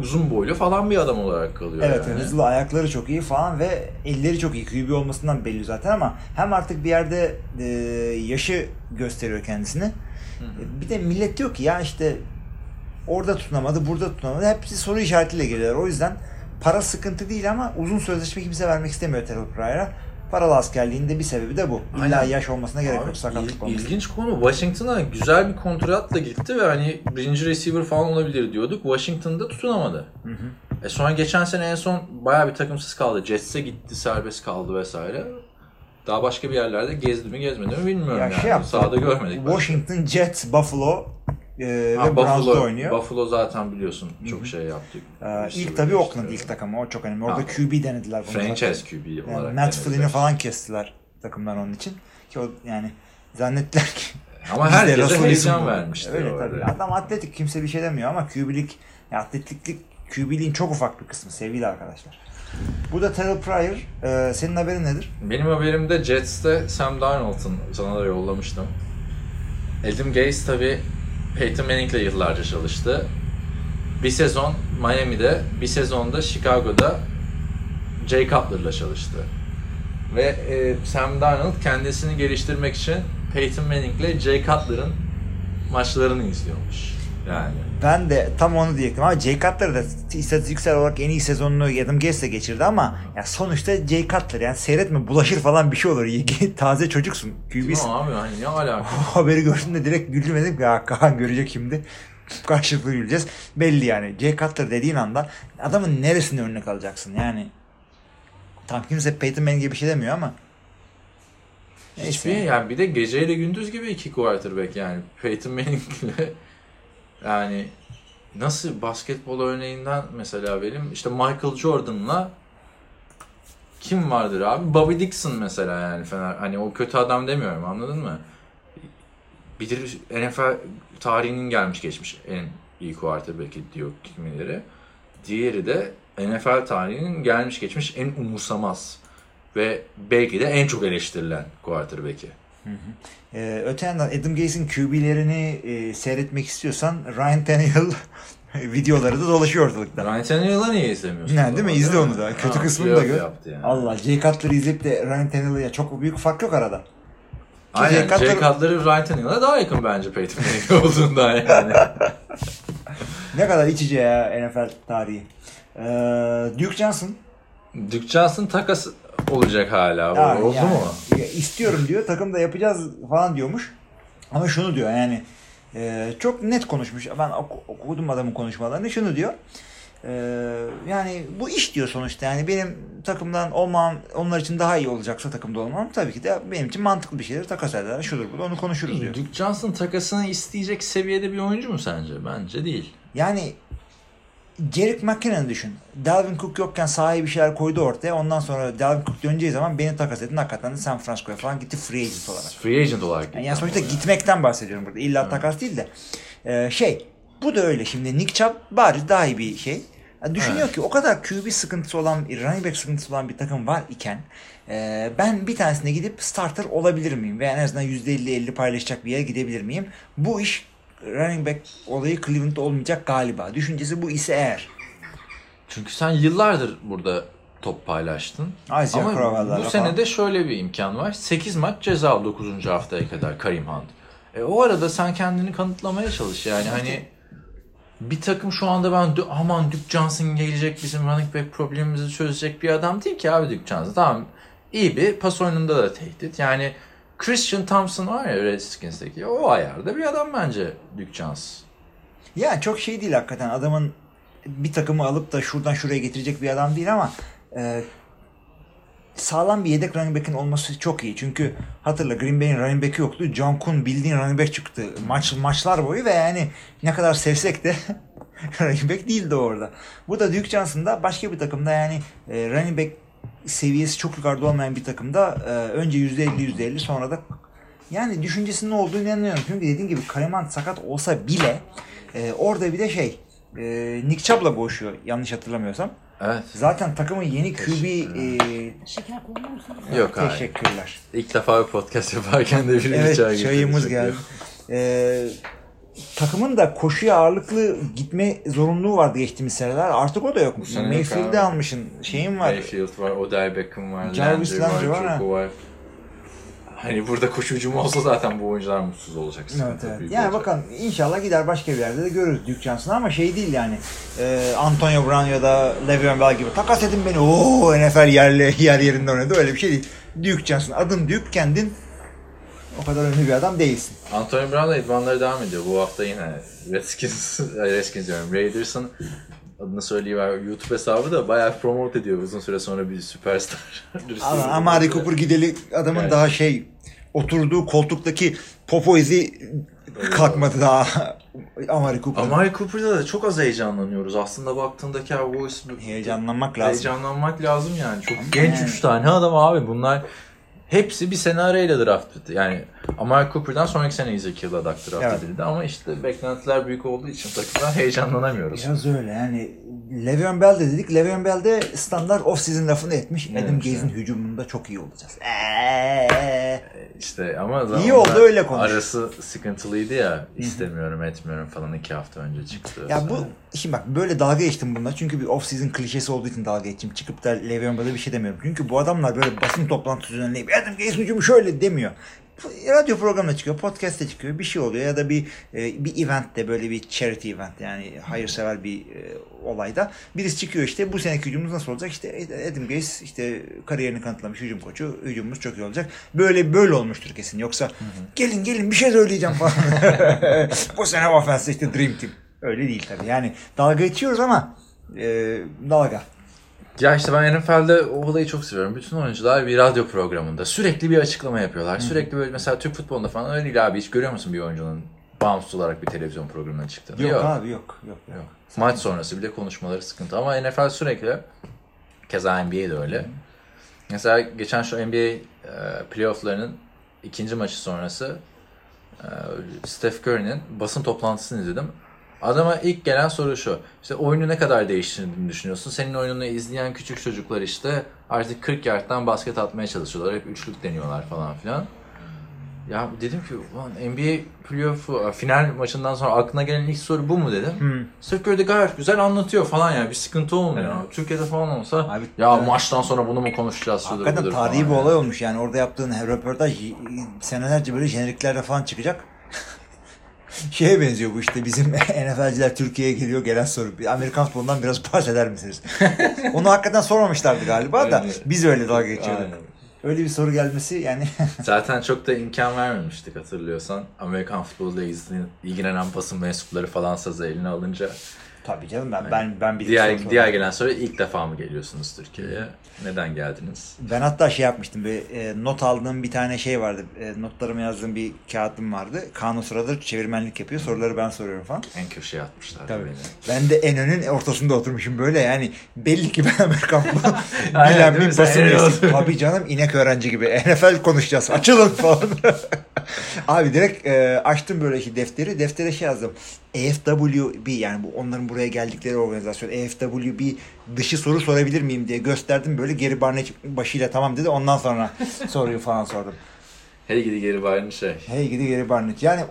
uzun boylu falan bir adam olarak kalıyor Evet yani. hızlı ayakları çok iyi falan ve elleri çok iyi. QB olmasından belli zaten ama hem artık bir yerde e, yaşı gösteriyor kendisini. E, Bir de millet diyor ki ya işte orada tutunamadı, burada tutunamadı. Hepsi soru işaretiyle geliyorlar. O yüzden para sıkıntı değil ama uzun sözleşme kimse vermek istemiyor Terrell Pryor'a. Paralı askerliğin de bir sebebi de bu. İlla Aynen. yaş olmasına gerek Abi, yok. Sakatlık il- ilginç konu. Washington'a güzel bir kontratla gitti ve hani birinci receiver falan olabilir diyorduk. Washington'da tutunamadı. E sonra geçen sene en son bayağı bir takımsız kaldı. Jets'e gitti, serbest kaldı vesaire. Daha başka bir yerlerde gezdi mi gezmedi mi bilmiyorum Ya yani. şey yaptı. Sahada görmedik. Washington Jets, Buffalo e, Ha, ve Browns'da Buffalo, oynuyor. Buffalo zaten biliyorsun çok şey yaptı. Ee, ilk tabii. Oakland ilk takımı o çok önemli. Orada Ha. QB denediler. Franchise. QB Yani olarak. Matt denediler. Flynn'i falan kestiler takımdan onun için. Ki o yani zannettiler ki Ama de herkese heyecan vermişti. Öyle orada. tabii. Adam atletik kimse bir şey demiyor ama QB'lik ya atletiklik QB'liğin çok ufak bir kısmı sevgili arkadaşlar. Bu da Terrell Pryor. Ee, senin haberin nedir? Benim haberimde Jets'te Sam Darnold'un sana da yollamıştım. Adam Gase tabi Peyton Manning'le yıllarca çalıştı. Bir sezon Miami'de, bir sezonda Chicago'da Jay Cutler'la çalıştı. Ve e, Sam Darnold kendisini geliştirmek için Peyton Manning'le Jay Cutler'ın maçlarını izliyormuş. Yani. Ben de tam onu diyecektim ama Jay Cutler da istatistiksel olarak en iyi sezonunu Adam Gase'le geçirdi ama ya sonuçta Jay Cutler yani seyretme bulaşır falan bir şey olur. Taze çocuksun. QB'sin. Abi hani ne alaka? Haberi gördüğümde direkt güldüm dedim ki ya Kaan görecek şimdi. Karşılıklı güleceğiz. Belli yani. Jay Cutler dediğin anda adamın neresinde örnek alacaksın yani. Tam kimse Peyton Manning gibi bir şey demiyor ama. Neyse. Hiçbir yani bir de geceyle gündüz gibi iki quarterback yani. Peyton Manning'le yani nasıl basketbol örneğinden mesela vereyim. İşte Michael Jordan'la kim vardır abi? Bobby Dixon mesela yani Fener. Hani o kötü adam demiyorum anladın mı? Bir NFL tarihinin gelmiş geçmiş en iyi quarterback'i diyor kimileri. Diğeri de NFL tarihinin gelmiş geçmiş en umursamaz ve belki de en çok eleştirilen quarterback'i. Ee, öte yandan Adam Gase'in QB'lerini e, seyretmek istiyorsan Ryan Tannehill videoları da dolaşıyor ortalıkta. Ryan Tannehill'ı niye izlemiyorsun? Ne, değil mi? İzle onu da. Kötü kısmını da gör. Yani. Allah Jay Cutler'ı izleyip de Ryan Tannehill'ı ya çok büyük fark yok arada. Aynen. Jay Jay Cutler- Cutler'ı Ryan Tannehill'a daha yakın bence Peyton Manning olduğundan yani. Ne kadar iç içe ya NFL tarihi. Ee, Duke Johnson Duke Johnson takas olacak hala. Ya, Oldu yani, mu? istiyorum diyor. Takımda yapacağız falan diyormuş. Ama şunu diyor yani e, çok net konuşmuş. Ben oku- okudum adamın konuşmalarını. Şunu diyor. e, yani bu iş diyor sonuçta. Yani benim takımdan olmam onlar için daha iyi olacaksa takımda olmam tabii ki de benim için mantıklı bir şeyler takas ederler. Şudur bu onu konuşuruz diyor. Duke Johnson takasını isteyecek seviyede bir oyuncu mu sence? Bence değil. Yani Jerick McKinnon'ı düşün. Dalvin Cook yokken sahaya bir şeyler koydu ortaya. Ondan sonra Dalvin Cook döneceği zaman beni takas edin. Hakikaten de San Francisco'ya falan gitti free agent olarak. Free agent olarak. Yani, yani sonuçta gitmekten bahsediyorum burada. İlla takas değil de. Ee, şey bu da öyle şimdi. Nick Chubb bari daha iyi bir şey. Yani düşünüyor ki o kadar QB sıkıntısı olan, running back sıkıntısı olan bir takım var iken e, ben bir tanesine gidip starter olabilir miyim? Veya en azından %50-50 paylaşacak bir yere gidebilir miyim? Bu iş running back olayı Cleveland'da olmayacak galiba. Düşüncesi bu ise eğer. Çünkü sen yıllardır burada top paylaştın. Isaiah Ama Crowell'larla bu falan. sene de şöyle bir imkan var. 8 maç ceza 9. haftaya kadar Karim Hunt. E, o arada sen kendini kanıtlamaya çalış. Yani hani bir takım şu anda ben "Dü- aman Duke Johnson gelecek bizim running back problemimizi çözecek bir adam değil ki abi Duke Johnson. Tamam iyi bir pas oyununda da tehdit. Yani Christian Thompson var ya Redskins'teki o ayarda bir adam bence Duke Johnson. Ya çok şey değil hakikaten. Adamın bir takımı alıp da şuradan şuraya getirecek bir adam değil ama e, sağlam bir yedek running back'in olması çok iyi. Çünkü hatırla Green Bay'in running back'i yoktu. John Kuhn bildiğin running back çıktı. Maç, maçlar boyu ve yani ne kadar sevsek de running back değildi orada. Burada Duke Johnson başka bir takımda yani e, running back seviyesi çok yukarıda olmayan bir takımda e, önce %50 %50 sonra da yani düşüncesinin olduğunu inanıyorum. Çünkü dediğim gibi Kariman sakat olsa bile e, orada bir de şey e, Nick Chubb'la boğuşuyor yanlış hatırlamıyorsam. Evet. Zaten takımın yeni QB e, Şeker koyar mısın? Yok abi. teşekkürler. İlk defa bir podcast yaparken de bir Evet çay çayımız getirdik. geldi. E, takımın da koşuya ağırlıklı gitme zorunluluğu vardı geçtiğimiz seneler. Artık o da yok. Bu sene Mayfield'i abi. almışsın. Şeyin var. Mayfield var, Odell Beckham var, Jarvis Landry var, var, var. Hani burada koşucum olsa zaten bu oyuncular mutsuz olacak. Evet, evet. Yani olacak. bakalım inşallah gider başka bir yerde de görürüz Duke Johnson'ı ama şey değil yani. E, Antonio Brown ya da Le'Veon Bell gibi takas edin beni. Oo NFL yerli yer yerinde oynadı. Öyle bir şey değil. Duke Johnson adım Duke kendin o kadar ünlü bir adam değilsin. Antonio Brown da idmanlara devam ediyor. Bu hafta yine Redskins, Redskins diyorum, Raiders'ın adını söyleyiver YouTube hesabı da bayağı promote ediyor uzun süre sonra bir süperstar. Ama Amari Cooper gideli adamın Evet. daha şey oturduğu koltuktaki popo izi kalkmadı daha Amari Cooper. Amari Cooper'da da çok az heyecanlanıyoruz. Aslında o ismi Heyecanlanmak lazım. heyecanlanmak lazım yani. Çok Ama genç yani. üç tane adam abi bunlar hepsi bir sene arayla draft edildi. Yani Amari Cooper'dan sonraki sene Ezekiel Adak draft Evet. edildi ama işte beklentiler büyük olduğu için takımdan heyecanlanamıyoruz. Biraz öyle yani Le'Veon Bell de dedik. Le'Veon Bell de standart off season lafını etmiş. Evet, Adam Gaze'in hücumunda çok iyi olacağız. Eee. İşte ama İyi oldu, öyle konuş. Arası sıkıntılıydı ya. istemiyorum etmiyorum falan iki hafta önce çıktı. Ya bu şimdi bak böyle dalga geçtim bunlar çünkü bir off season klişesi olduğu için dalga geçtim. Çıkıp da Le'Veon Bell'e bir şey demiyorum. Çünkü bu adamlar böyle basın toplantısı düzenleyip Adam Gaze hücumu şöyle demiyor. Radyo programına çıkıyor, podcast'te çıkıyor, bir şey oluyor ya da bir e, bir eventte böyle bir charity event yani hayırsever bir e, olayda birisi çıkıyor işte bu seneki hücumumuz nasıl olacak işte Adam Gaze işte kariyerini kanıtlamış hücum koçu hücumumuz çok iyi olacak. Böyle böyle olmuştur kesin yoksa gelin gelin bir şey söyleyeceğim falan. bu sene offense işte Dream Team. Öyle değil tabii yani dalga geçiyoruz ama e, dalga. Ya işte ben NFL'de o olayı çok seviyorum. Bütün oyuncular bir radyo programında sürekli bir açıklama yapıyorlar. Sürekli böyle mesela Türk futbolunda falan öyle değil abi. Hiç görüyor musun bir oyuncunun bağımsız olarak bir televizyon programına çıktığını? Yok, abi yok yok. yok. Yok. Maç sonrası bile konuşmaları sıkıntı. Ama NFL sürekli, keza NBA de öyle. Mesela geçen şu NBA e, playofflarının ikinci maçı sonrası e, Steph Curry'nin basın toplantısını izledim. Adama ilk gelen soru şu. İşte oyunu ne kadar değiştirdiğini düşünüyorsun? Senin oyununu izleyen küçük çocuklar işte artık 40 yardtan basket atmaya çalışıyorlar. Hep üçlük deniyorlar falan filan. Ya dedim ki ulan NBA playoff'u final maçından sonra aklına gelen ilk soru bu mu dedim. Hmm. Steph Curry de gayet güzel anlatıyor falan yani bir sıkıntı olmuyor. Türkiye'de falan olsa Abi, ya evet. maçtan sonra bunu mu konuşacağız Hakikaten tarihi bir yani. olay olmuş yani orada yaptığın röportaj senelerce böyle jeneriklerde falan çıkacak. Şeye benziyor bu işte bizim NFL'ciler Türkiye'ye geliyor gelen soru. Amerikan futbolundan biraz bahseder misiniz? Onu hakikaten sormamışlardı galiba da Aynen. biz öyle dalga geçiyorduk. Aynen. Öyle bir soru gelmesi yani Zaten çok da imkan vermemiştik hatırlıyorsan. Amerikan futboluyla ilgilenen basın mensupları falan sazı eline alınca. Tabii canım ben ben ben bir Diğer, soru diğer gelen soru ilk defa mı geliyorsunuz Türkiye'ye? Neden geldiniz? Ben hatta şey yapmıştım bir e, not aldığım bir tane şey vardı. E, notlarımı yazdığım bir kağıtım vardı. Kaan o sırada çevirmenlik yapıyor. Soruları ben soruyorum falan. En köşeye atmışlar Tabii. beni. Ben de en önün ortasında oturmuşum böyle yani belli ki ben Amerikan bilen bir basın üyesi. Tabii canım inek öğrenci gibi NFL konuşacağız açılın falan. Abi direkt e, açtım böyle iki defteri deftere şey yazdım. AFWB yani bu onların buraya geldikleri organizasyon AFWB dışı soru sorabilir miyim diye gösterdim böyle geri Barnett başıyla tamam dedi ondan sonra soruyu falan sordum. Hey gidi geri bari şey. Hey gidi geri Barnett. Yani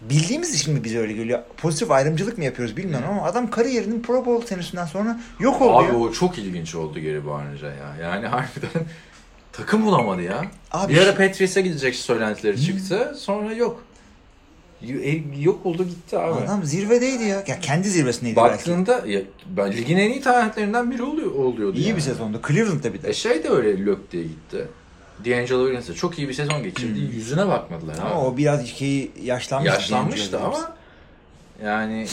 bildiğimiz için mi bize öyle geliyor? Pozitif ayrımcılık mı yapıyoruz bilmiyorum ama adam kariyerinin Pro Bowl senesinden sonra yok oldu Abi ya. o çok ilginç oldu geri Barnıca ya. Yani harbiden takım bulamadı ya. Abi bir ara şey- Patriots'a gidecek söylentileri çıktı. Sonra yok. E, Yok oldu gitti abi. Adam zirvedeydi ya. Ya kendi zirvesindeydi belki. Baktığında ya, ben ligin en iyi taleplerinden biri oluyor, oluyordu İyi yani. bir sezondu. Cleveland'da bir de. E şey de öyle lök diye gitti. D'Angelo Williams de çok iyi bir sezon geçirdi. Yüzüne bakmadılar Hmm. Ama abi. o biraz şey yaşlanmış. Yaşlanmıştı ama yani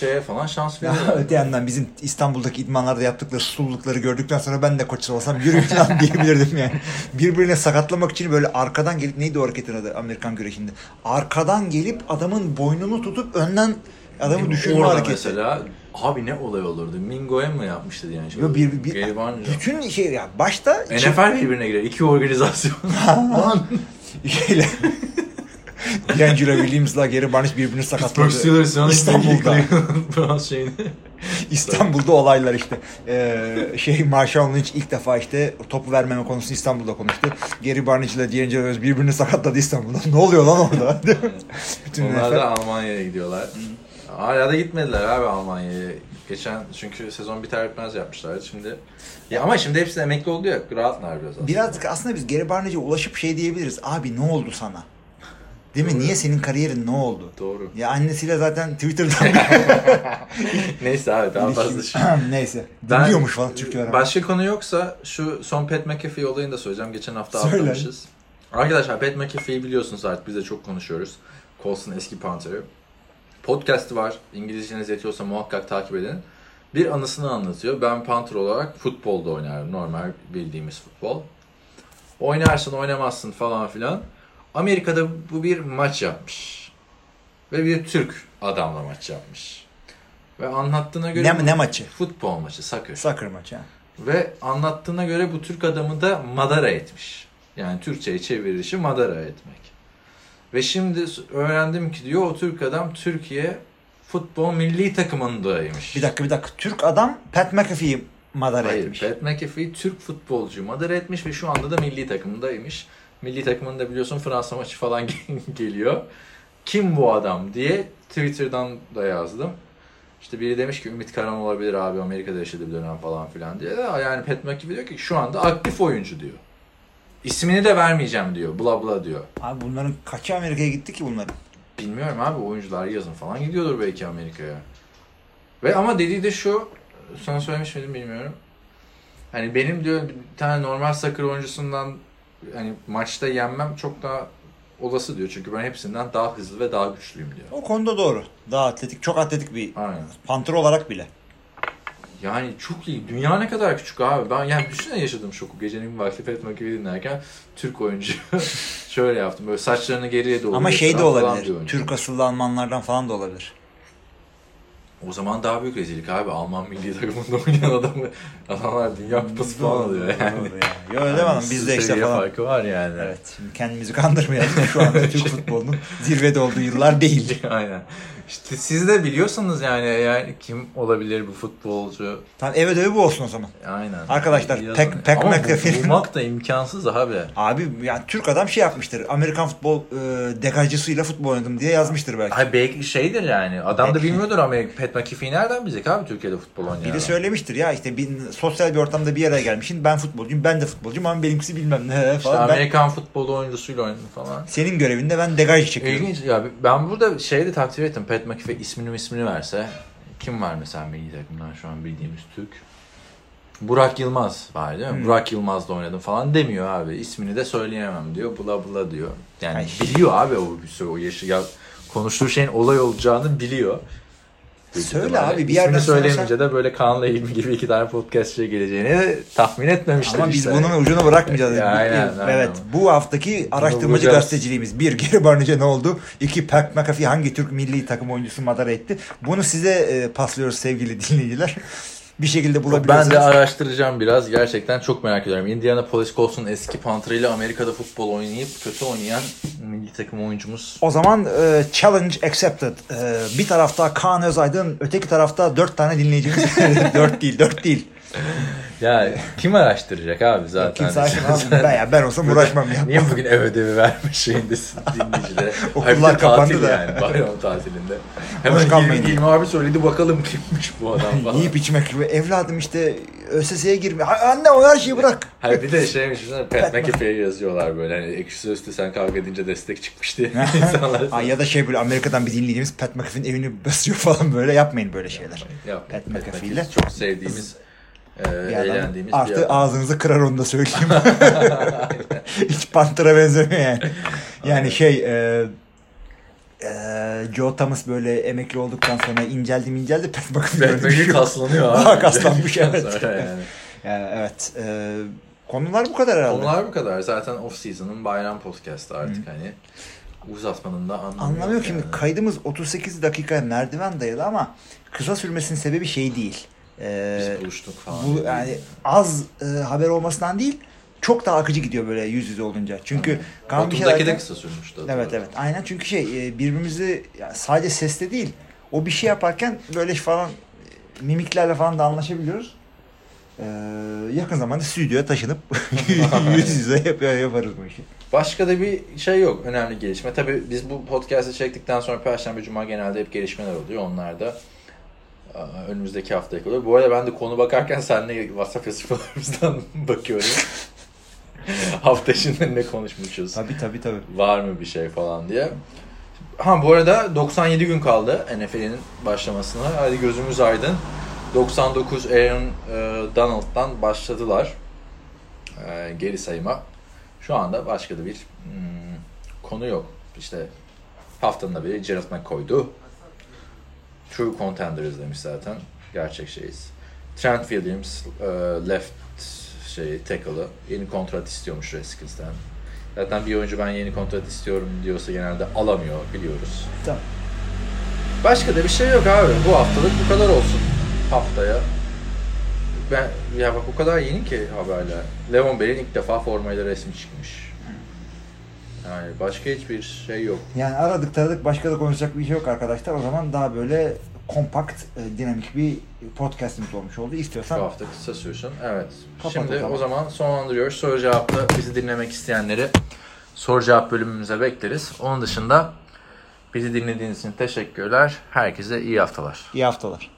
şeye falan şans veriyor. öte yandan bizim İstanbul'daki idmanlarda yaptıkları sululukları gördükten sonra ben de koç olsam yürü falan diyebilirdim yani. Birbirine sakatlamak için böyle arkadan gelip neydi o hareketin adı Amerikan güreşinde? Arkadan gelip adamın boynunu tutup önden adamı düşürme Orada hareketi. mesela abi ne olay olurdu? Mingo'ya mı yapmıştı yani? Yo, bir, bir, Barnidge. bütün şey ya başta NFL birbirine giriyor. İki organizasyon. şeyle D'Angelo Williams'la Gary Barnett birbirini sakatladı. İstanbul'da. İstanbul'da olaylar işte. Ee, şey Marshall Lynch ilk defa işte topu vermeme konusunu İstanbul'da konuştu. Gary Barnett ile D'Angelo Williams birbirini sakatladı İstanbul'da. ne oluyor lan orada? Bütün Onlar da Almanya'ya gidiyorlar. Hala da gitmediler abi Almanya'ya. Geçen çünkü sezon biter bitmez yapmışlardı şimdi. Ya ama şimdi hepsi emekli oldu ya rahatlar biraz aslında. Birazcık aslında biz Gary Barnett'e ulaşıp şey diyebiliriz. Abi ne oldu sana? Değil mi? Doğru. Niye senin kariyerin ne oldu? Doğru. Ya annesiyle zaten Twitter'dan Neyse abi daha fazla şey. Neyse. Ben- Dinliyormuş falan öğrenmek. Başka konu yoksa şu son Pat McAfee olayını da söyleyeceğim. Geçen hafta Söyle. atlamışız. Arkadaşlar Pat McAfee'yi biliyorsunuz artık biz de çok konuşuyoruz. Colts'un eski punter'ı. podcast'i var. İngilizceniz yetiyorsa muhakkak takip edin. Bir anısını anlatıyor. Ben Panther olarak futbolda oynarım. Normal bildiğimiz futbol. Oynarsın oynamazsın falan filan. Amerika'da bu bir maç yapmış. Ve bir Türk adamla maç yapmış. Ve anlattığına göre... Ne- bu- ne maçı? Futbol maçı, soccer. Soccer maçı. Ve anlattığına göre bu Türk adamı da madara etmiş. Yani Türkçe'ye çevirişi madara etmek. Ve şimdi öğrendim ki diyor o Türk adam Türkiye futbol milli takımındaymış. Bir dakika bir dakika. Türk adam Pat McAfee'yi madara Hayır, etmiş. Pat McAfee Türk futbolcu madara etmiş ve şu anda da milli takımındaymış. Milli takımında biliyorsun Fransa maçı falan geliyor. Kim bu adam diye Twitter'dan da yazdım. İşte biri demiş ki Ümit Karan olabilir abi Amerika'da yaşadı bir dönem falan filan diye. Yani Pat McAfee diyor ki şu anda aktif oyuncu diyor. İsmini de vermeyeceğim diyor. Bla bla diyor. Abi bunların kaçı Amerika'ya gitti ki bunların? Bilmiyorum abi oyuncular yazın falan gidiyordur belki Amerika'ya. Ve ama dediği de şu, sana söylemiş miydim bilmiyorum. Hani benim diyor bir tane normal soccer oyuncusundan hani maçta yenmem çok daha olası diyor. Çünkü ben hepsinden daha hızlı ve daha güçlüyüm diyor. O konuda doğru. Daha atletik, çok atletik bir Aynen. panter olarak bile. Yani çok iyi. Dünya ne kadar küçük abi. Ben yani düşünsene yaşadım şoku. Gecenin vakti Fethi McAfee dinlerken Türk oyuncu şöyle yaptım. Böyle saçlarını geriye doğru Ama şey de olabilir. Türk asıllı Almanlardan falan da olabilir. O zaman daha büyük rezillik abi. Alman milli takımında oynayan adamı adamlar dünya kupası falan alıyor yani. Doğru yani. Yo öyle mi? Biz de işte falan. farkı var yani. Evet. Şimdi kendimizi kandırmayalım. Şu anda Türk futbolunun zirvede olduğu yıllar değil. Aynen. İşte siz de biliyorsanız yani eğer kim olabilir bu futbolcu? Tamam eve de bu olsun o zaman. Aynen. Arkadaşlar, Yazın. Pek- Pek Ama McAfee- bulmak da imkansız abi. Abi yani Türk adam şey yapmıştır. Amerikan futbol e, degajcısıyla futbol oynadım diye yazmıştır belki. Hayır belki şeydir yani. Adam da bilmiyordur Amerika. Pat McAfee'yi nereden bilecek abi Türkiye'de futbol oynayan? Biri söylemiştir ya işte bir sosyal bir ortamda bir araya gelmişsin. Ben futbolcuyum, ben de futbolcuyum ama benimkisi bilmem ne İşte falan. Ben- Amerikan futbolu oyuncusuyla oynadım falan. senin görevinde ben degaj çekiyorum. İlginç ya ben burada şeyi de takdir ettim. Pat McAfee ismini ismini verse kim var mesela milli takımdan şu an bildiğimiz Türk? Burak Yılmaz var değil mi? Hmm. Burak Yılmaz'la oynadım falan demiyor abi. İsmini de söyleyemem diyor. Bula bula diyor. Yani Ay. biliyor abi o bir sürü o yaşı ya konuştuğu şeyin olay olacağını biliyor. Söyle abi, bir İsmini yerden sonra söyleyemeyince de böyle Kaan'la ilmi gibi iki tane podcast şey geleceğini tahmin etmemişler Ama biz işte. bunun ucunu bırakmayacağız. Ya, aynen, evet. aynen. Bu haftaki araştırmacı bulacağız. gazeteciliğimiz. Bir, Geri Barnıca ne oldu? İki, Pat McAfee hangi Türk milli takım oyuncusu madara etti? Bunu size e, paslıyoruz sevgili dinleyiciler. Bir şekilde Ben bulabilirsiniz. de araştıracağım biraz. Gerçekten çok merak ediyorum. Indianapolis Colts'un eski panterıyla Amerika'da futbol oynayıp kötü oynayan milli takım oyuncumuz. O zaman e, challenge accepted. E, bir tarafta Kaan Özaydın, öteki tarafta dört tane dinleyicimiz. dört değil, dört değil. Ya kim araştıracak abi zaten? Kimse açmaz. Ben, ya, ben olsam uğraşmam ya. Niye bugün ev ödevi vermiş şeyindesin dinleyicilere? Okullar kapandı da. yani bayram tatilinde. Hemen. Hilmi, Hilmi abi söyledi bakalım kimmiş bu adam falan. Yiyip içmek ve evladım işte ÖSS'ye girme. Anne o her şeyi bırak. Hayır bir de Pat McAfee'ye yazıyorlar böyle hani ekşi sözlü sen kavga edince destek çıkmış diye insanlar. Ay ya da şey böyle Amerika'dan bir dinleyicimiz Pat McAfee'nin evini basıyor falan böyle yapmayın böyle şeyler. Yap, Pat Pat McAfee McAfee ile çok sevdiğimiz, e, Bir eğlendiğimiz bir Artı adam. ağzınızı kırar onu da söyleyeyim. Hiç pantıra benzemiyor yani. Yani şey e, e, Joe Thomas böyle emekli olduktan sonra inceldi inceldi bir şey McAfee yok. kaslanıyor abi. Kaslanmış, evet. Yani. Yani evet. e, konular bu kadar herhalde. Konular bu kadar. Zaten off season'ın bayram podcast'ı artık hani. Uzatmanın da anlamı Anlamı yok yok şimdi yani. kaydımız 38 dakika merdiven dayalı ama kısa sürmesinin sebebi şey değil. E, Biz buluştuk falan. bu yani az e, haber olmasından değil çok daha akıcı gidiyor böyle yüz yüze olunca. Çünkü Kaan bir şey Batu'daki de kısa sürmüştü. Evet evet aynen çünkü şey e, birbirimizi yani sadece sesle değil o bir şey yaparken böyle falan e, mimiklerle falan da anlaşabiliyoruz. Ee, yakın zamanda stüdyoya taşınıp yüz yüze yap yaparız bu işi. Başka da bir şey yok. Önemli gelişme. Tabii biz bu podcast'ı çektikten sonra Perşembe Cuma genelde hep gelişmeler oluyor. Onlar da önümüzdeki hafta oluyor. Bu arada ben de konu bakarken seninle WhatsApp yazışmalarımızdan bakıyorum. hafta içinde ne konuşmuşuz? Tabii tabii tabii. Var mı bir şey falan diye. Ha bu arada 97 gün kaldı NFL'in başlamasına. Hadi gözümüz aydın. 99 Aaron e, Donald'dan başladılar. E, geri sayıma. Şu anda başka da bir hmm, konu yok. İşte haftanın da biri Gerald McCoy'du. True Contenders demiş zaten. Gerçek şeyiz. Trent Williams e, left şey tackle'ı yeni kontrat istiyormuş Redskins'ten. Zaten bir oyuncu ben yeni kontrat istiyorum diyorsa genelde alamıyor biliyoruz. Tamam. Başka da bir şey yok abi. Bu haftalık bu kadar olsun. Haftaya. Ben ya bak o kadar yeni ki haberler. Levon Bell'in ilk defa formayla resmi çıkmış. Yani başka hiçbir şey yok. Yani aradık taradık başka da konuşacak bir şey yok arkadaşlar. O zaman daha böyle kompakt, e, dinamik bir podcastimiz olmuş oldu. Bu İstiyorsan hafta kısa sürsün. Evet. Kapat Şimdi o zaman. o zaman sonlandırıyoruz. Soru cevapta bizi dinlemek isteyenleri soru cevap bölümümüze bekleriz. Onun dışında bizi dinlediğiniz için teşekkürler. Herkese iyi haftalar. iyi haftalar.